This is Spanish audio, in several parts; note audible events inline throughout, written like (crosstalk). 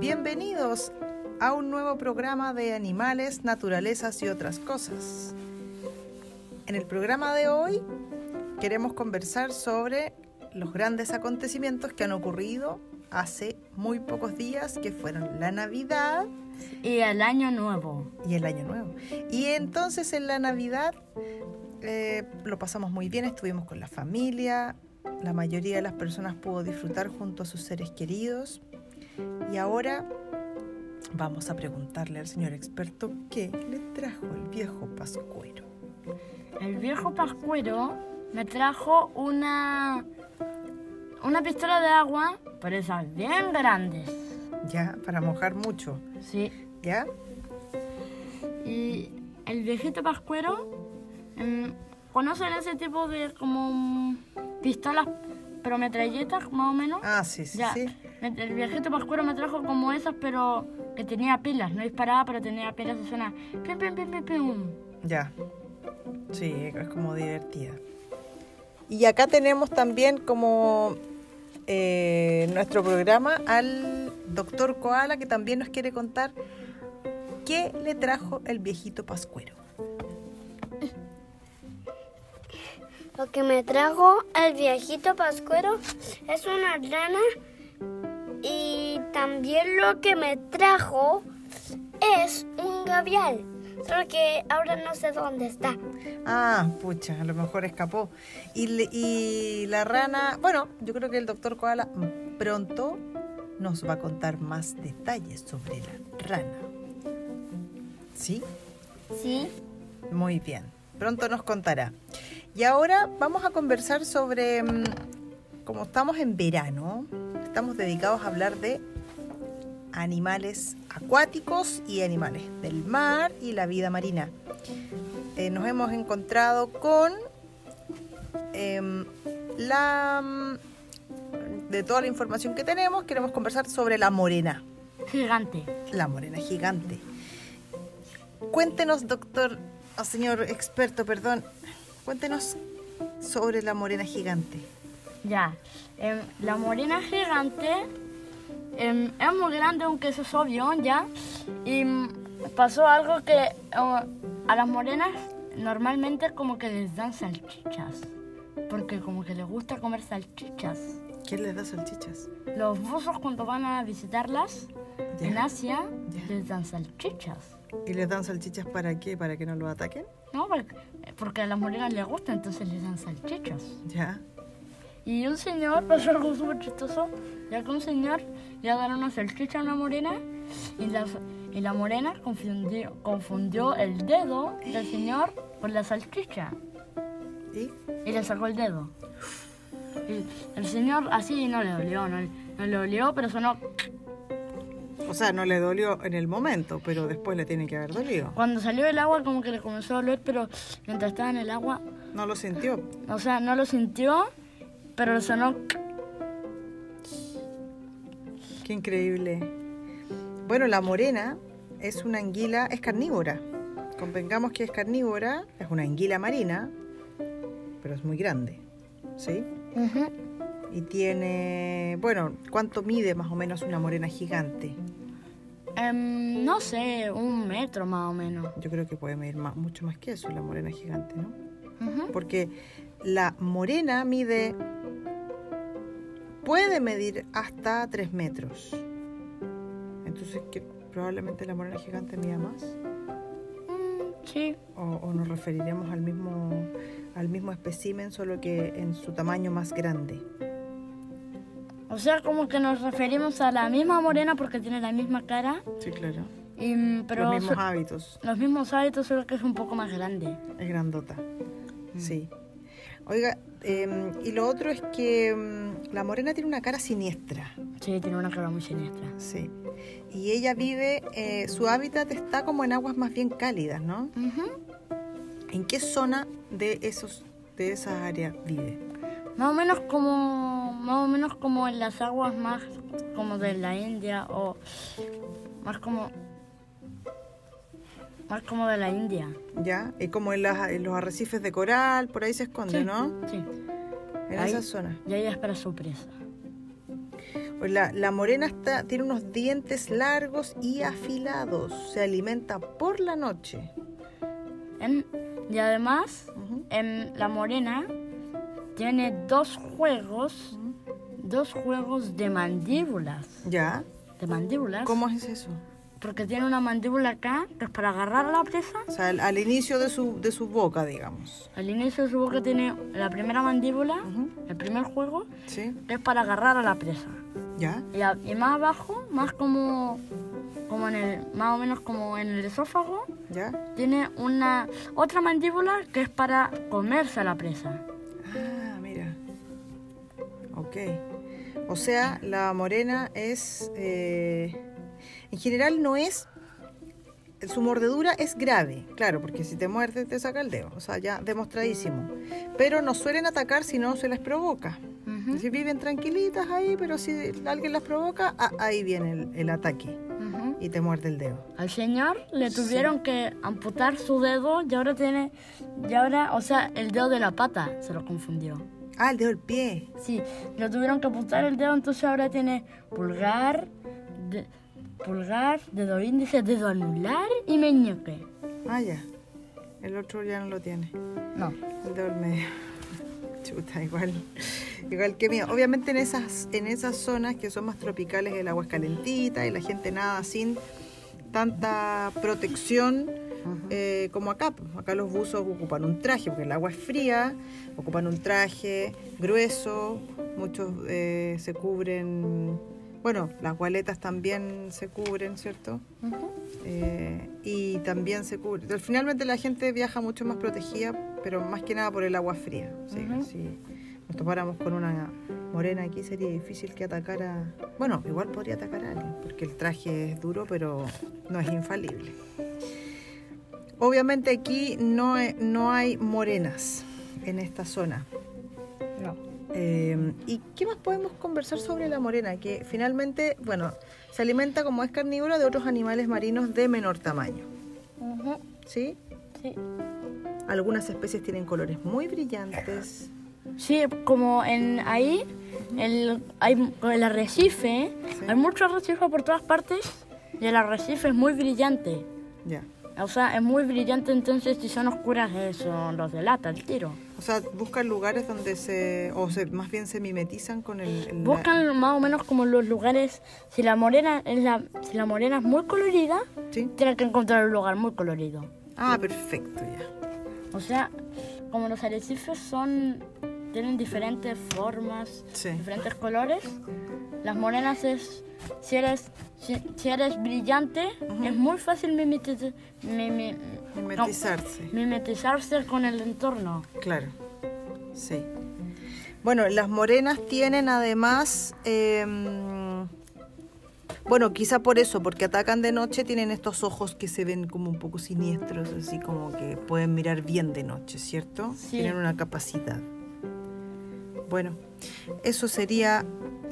Bienvenidos a un nuevo programa de animales, naturalezas y otras cosas. En el programa de hoy queremos conversar sobre los grandes acontecimientos que han ocurrido hace muy pocos días, que fueron la Navidad Y el año nuevo. y el Año Nuevo. Y entonces en la Navidad eh, lo pasamos muy bien, estuvimos con la familia, la mayoría de las personas pudo disfrutar junto a sus seres queridos. Y ahora vamos a preguntarle al señor experto qué le trajo el viejo pascuero. El viejo pascuero me trajo una una pistola de agua, pero esas bien grandes. Ya, para mojar mucho. Sí. ¿Ya? Y el viejito pascuero, ¿conocen ese tipo de como pistolas, pero metralletas más o menos? Ah, sí, sí, Ya. sí. El viejito pascuero me trajo como esas, pero que tenía pilas. No disparaba, pero tenía pilas y suena pim, pim, pim, pim, pim. Ya. Sí, es como divertida. Y acá tenemos también como eh, nuestro programa al doctor Koala que también nos quiere contar qué le trajo el viejito pascuero. Lo que me trajo el viejito pascuero es una rana y también lo que me trajo es un gavial. Solo que ahora no sé dónde está. Ah, pucha, a lo mejor escapó. Y, la rana, bueno, yo creo que el doctor Koala pronto nos va a contar más detalles sobre la rana. ¿Sí? Sí. Muy bien, pronto nos contará. Y ahora vamos a conversar sobre, mm, como estamos en verano, estamos dedicados a hablar de animales acuáticos y animales del mar y la vida marina. Eh, nos hemos encontrado con em, la... mm, De toda la información que tenemos, queremos conversar sobre la morena, Gigante. la morena gigante. Cuéntenos, doctor, o señor experto, perdón, cuéntenos sobre la morena gigante. Ya. Em, la morena gigante em, es muy grande, aunque eso es obvio, ya. Y pasó algo que eh, a las morenas normalmente como que les dan salchichas. Porque como que les gusta comer salchichas. ¿Quién les da salchichas? Los buzos cuando van a visitarlas Ya. en Asia Ya. les dan salchichas. ¿Y les dan salchichas para qué? ¿Para que no los ataquen? No, porque, porque a las morenas les gusta, entonces les dan salchichas. Ya. Y un señor pasó algo súper chistoso, ya que un señor le dar una salchicha a una morena y la, y la morena confundió, confundió el dedo del señor con la salchicha ¿Y? y le sacó el dedo. Y el señor así no le dolió, no, no le dolió, pero sonó... O sea, no le dolió en el momento, pero después le tiene que haber dolido. Cuando salió del agua como que le comenzó a doler, pero mientras estaba en el agua, No lo sintió. o sea, no lo sintió, pero le sonó... Qué increíble. Bueno, la morena es una anguila, es carnívora. Convengamos que es carnívora, es una anguila marina, pero es muy grande. ¿Sí? Y tiene, bueno, ¿cuánto mide más o menos una morena gigante? Em, no sé, un metro más o menos. Yo creo que puede medir más, mucho más que eso la morena gigante, ¿no? Porque la morena mide, puede medir hasta 3 metros. Entonces, que probablemente la morena gigante mida más. Mm, sí, O, o nos referiremos al mismo, al mismo espécimen, solo que en su tamaño más grande. O sea, como que nos referimos a la misma morena porque tiene la misma cara, Sí, claro. y, mm, pero Los mismos so- hábitos. los mismos hábitos, solo que es un poco más grande. Es grandota. Sí. Oiga, eh, y lo otro es que mm, la morena tiene una cara siniestra. Sí, tiene una cara muy siniestra. Sí. Y ella vive, eh, su hábitat está como en aguas más bien cálidas, ¿no? Ujú. ¿En qué zona de esos de esa área vive? Más o menos como, más o menos como en las aguas más como de la India o más como, más como de la India. ¿Ya? Y como en, las- en los arrecifes de coral, por ahí se esconde, Sí, ¿no? Sí. en Ahí- esa zona. Y ahí espera su presa. Pues la, la morena está, tiene unos dientes largos y afilados. Se alimenta por la noche. En- y además, en la morena tiene dos juegos, dos juegos de mandíbulas. ¿Ya? De mandíbulas. ¿Cómo es eso? Porque tiene una mandíbula acá, que es para agarrar a la presa. O sea, al, al inicio de su, de su boca, digamos. Al inicio de su boca tiene la primera mandíbula, el primer juego, ¿Sí? que es para agarrar a la presa. ¿Ya? Y, a- y más abajo, más como, como en el, más o menos como en el esófago, ¿Ya? tiene una otra mandíbula que es para comerse a la presa. Ah, mira. Ok. O sea, la morena es... eh, en general no es... Su mordedura es grave, claro, porque si te muerde te saca el dedo, o sea, ya demostradísimo. Pero no suelen atacar si no se les provoca. Ujú, Si viven tranquilitas ahí, pero si alguien las provoca, ah, ahí viene el, el ataque y te muerde el dedo. Al señor le tuvieron que amputar su dedo y ahora tiene, y ahora, o sea, el dedo de la pata se lo confundió. Ah, el dedo del pie. Sí, le tuvieron que amputar el dedo, entonces ahora tiene pulgar, de- pulgar, dedo índice, dedo anular y meñique. Ah, ya. El otro ya no lo tiene. No. El dedo del medio. (laughs) Chuta, igual. Igual que mío. Obviamente en esas, en esas zonas que son más tropicales el agua es calentita y la gente nada sin tanta protección eh, como acá. pues. Acá los buzos ocupan un traje porque el agua es fría, ocupan un traje grueso, muchos eh, se cubren, bueno, las gualetas también se cubren, ¿cierto? Eh, y también se cubre. Pero Finalmente la gente viaja mucho más protegida, pero más que nada por el agua fría. Sí, nos topáramos con una morena aquí sería difícil que atacara. Bueno, igual podría atacar a alguien, porque el traje es duro, pero no es infalible. Obviamente aquí no, no hay morenas en esta zona. No. Eh, ¿Y qué más podemos conversar sobre la morena? Que finalmente, bueno, se alimenta como es carnívora de otros animales marinos de menor tamaño. Ujú. ¿Sí? Sí. Algunas especies tienen colores muy brillantes. Sí, como en ahí, el, hay el arrecife, Sí. hay mucho arrecife por todas partes y el arrecife es muy brillante. Ya. O sea, es muy brillante, entonces si son oscuras eso los delata el tiro. O sea, buscan lugares donde se, o se, más bien se mimetizan con el... el- la- Buscan más o menos como los lugares, si la morena es la, si la morena es muy colorida, ¿Sí? tienen que encontrar un lugar muy colorido. Ah, perfecto, ya. O sea, como los arrecifes son tienen diferentes formas, Sí. diferentes colores, las morenas es si eres si, si eres brillante es muy fácil mimetiz- mimi- Mimetizarse. no, mimetizarse con el entorno. Claro, sí. Bueno, las morenas tienen además, em, bueno, quizá por eso, porque atacan de noche, tienen estos ojos que se ven como un poco siniestros, así como que pueden mirar bien de noche, ¿cierto? Sí. Tienen una capacidad. Bueno, eso sería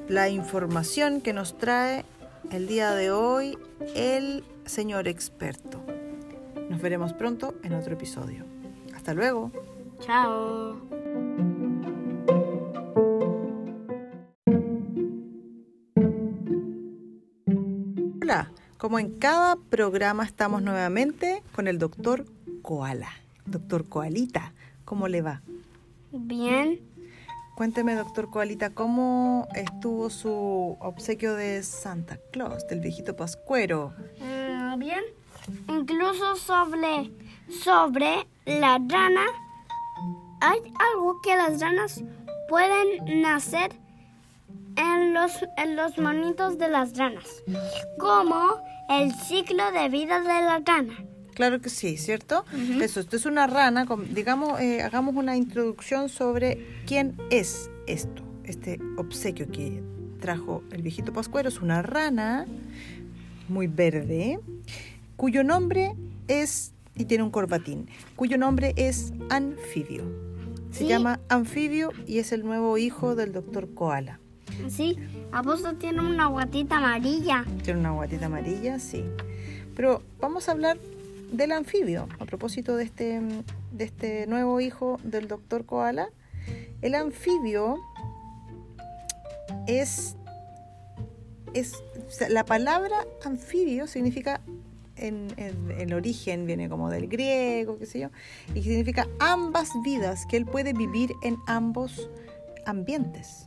la información que nos trae el día de hoy el señor experto. Nos veremos pronto en otro episodio. Hasta luego. Chao. Hola, como en cada programa estamos nuevamente con el doctor Koala. Doctor Koalita, ¿cómo le va? Bien. Cuénteme, doctor Koalita, ¿cómo estuvo su obsequio de Santa Claus, del viejito Pascuero? Mm, bien. Incluso sobre, sobre la rana, hay algo que las ranas pueden nacer en los, en los monitos de las ranas, como el ciclo de vida de la rana. Claro que sí, ¿cierto? Eso, esto es una rana, con- digamos, eh, hagamos una introducción sobre quién es esto, este obsequio que trajo el viejito Pascuero. Es una rana muy verde, cuyo nombre es, y tiene un corbatín, cuyo nombre es Anfibio. Se Sí. llama Anfibio y es el nuevo hijo del doctor Koala. Sí, Aposto tiene una guatita amarilla. Tiene una guatita amarilla, sí. Pero vamos a hablar del anfibio, a propósito de este, de este nuevo hijo del doctor Koala. El anfibio es, es o sea, la palabra anfibio significa en, en- el origen viene como del griego, qué sé yo, y significa ambas vidas, que él puede vivir en ambos ambientes.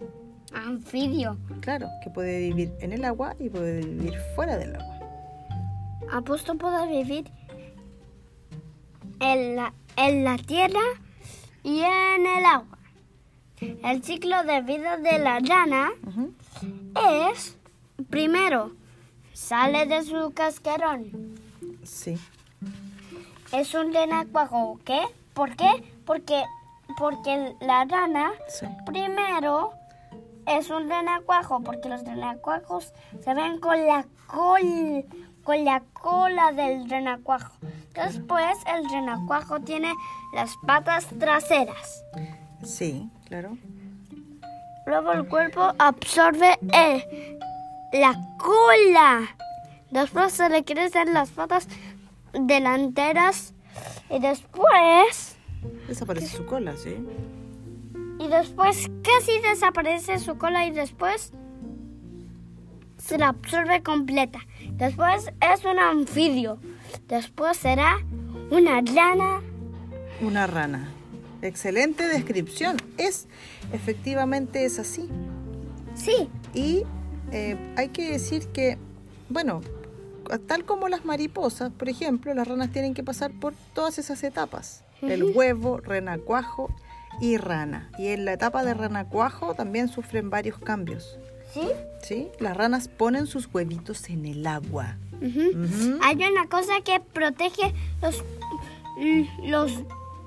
Anfibio. Claro, que puede vivir en el agua y puede vivir fuera del agua. Apuesto puede vivir en la, en la tierra y en el agua. El ciclo de vida de la rana es, primero, sale de su cascarón. Sí, Es un renacuajo. ¿Qué? ¿Por qué? Porque, porque la rana sí. primero es un renacuajo, porque los renacuajos se ven con la col, con la cola del renacuajo. Después el renacuajo tiene las patas traseras. Sí, claro. Luego el cuerpo absorbe el- la cola. Después se le crecen las patas delanteras y después Desaparece su cola, sí. y después casi desaparece su cola y después se la absorbe completa. Después es un anfibio. Después será una rana. Una rana. Excelente descripción. Es, efectivamente es así. Sí, Y eh, hay que decir que, bueno, tal como las mariposas, por ejemplo, las ranas tienen que pasar por todas esas etapas. El huevo, renacuajo y rana. Y en la etapa de renacuajo también sufren varios cambios. Sí. ¿Sí? Las ranas ponen sus huevitos en el agua. Hay una cosa que protege los mm, los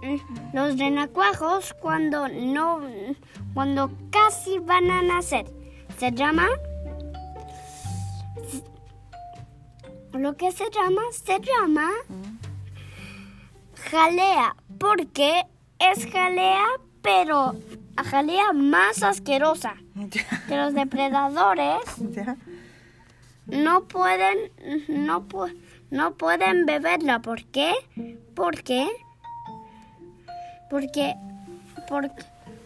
mm, los renacuajos cuando no cuando casi van a nacer. Se llama lo que se llama se llama jalea porque es jalea pero jalea más asquerosa que los depredadores (laughs) no pueden no pu- no pueden beberla ¿por qué? porque porque por-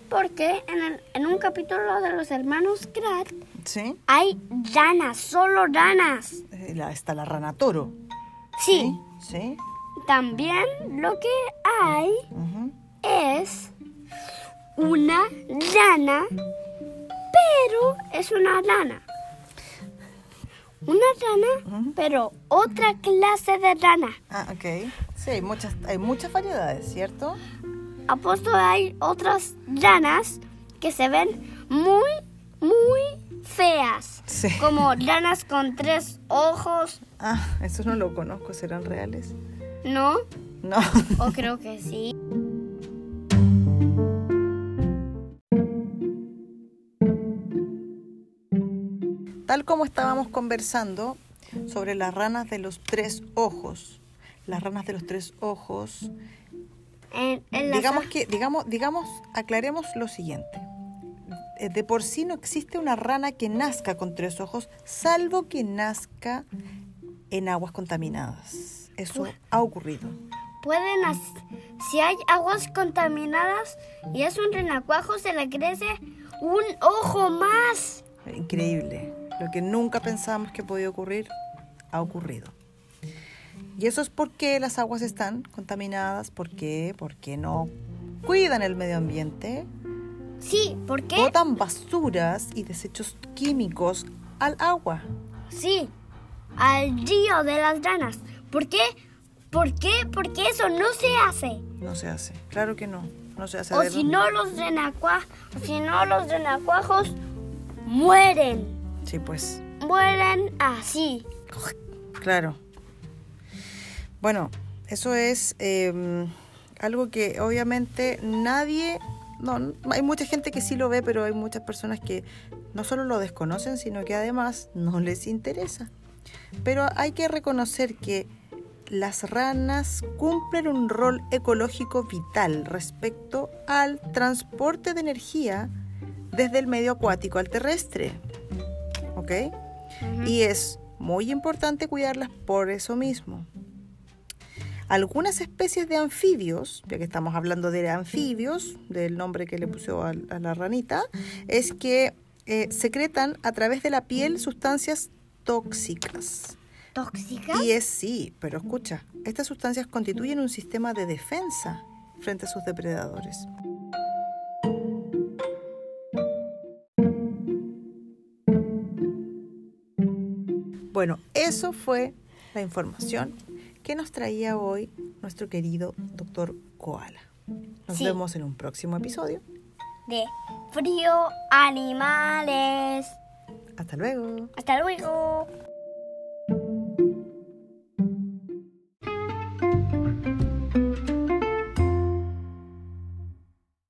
porque en, el- en un capítulo de los hermanos Kratt ¿Sí? hay ranas solo ranas Eh, la- está la rana toro. sí ¿Sí? también lo que hay es una rana, pero es una rana. Una rana, pero otra clase de rana. Ah, ok. Sí, hay muchas, hay muchas variedades, ¿cierto? Apuesto hay otras ranas que se ven muy, muy feas. Sí. Como ranas con tres ojos, Ah, eso no lo conozco, ¿serán reales? ¿no? No. O creo que sí. Tal como estábamos conversando sobre las ranas de los tres ojos. Las ranas de los tres ojos. En, en las- Digamos que, digamos, digamos, aclaremos lo siguiente. Eh, De por sí no existe una rana que nazca con tres ojos, salvo que nazca en aguas contaminadas. Eso ha ocurrido. Pueden si hay aguas contaminadas y es un renacuajo, se le crece un ojo más. Increíble. Lo que nunca pensábamos que podía ocurrir, ha ocurrido. Y eso es porque las aguas están contaminadas, ¿por qué? Porque no cuidan el medio ambiente, Sí, ¿por qué? botan basuras y desechos químicos al agua. Sí, al río de las ranas. ¿Por qué? ¿Por qué? Porque eso no se hace. No se hace, claro que no, no se hace. O si dónde- no los renacuajos, si no los renacuajos mueren. Sí, pues, Mueren así. claro. Bueno, eso es eh, algo que obviamente nadie, no, hay mucha gente que sí lo ve, pero hay muchas personas que no solo lo desconocen, sino que además no les interesa. Pero hay que reconocer que las ranas cumplen un rol ecológico vital respecto al transporte de energía desde el medio acuático al terrestre. ¿Ok? Y es muy importante cuidarlas por eso mismo. Algunas especies de anfibios, ya que estamos hablando de anfibios, del nombre que le puso a, a la ranita, es que eh, secretan a través de la piel sustancias tóxicas. ¿Tóxica? Y es sí, pero escucha, estas sustancias constituyen un sistema de defensa frente a sus depredadores. Bueno, eso fue la información que nos traía hoy nuestro querido doctor Koala. Nos Sí. vemos en un próximo episodio. De frío animales. Hasta luego. Hasta luego.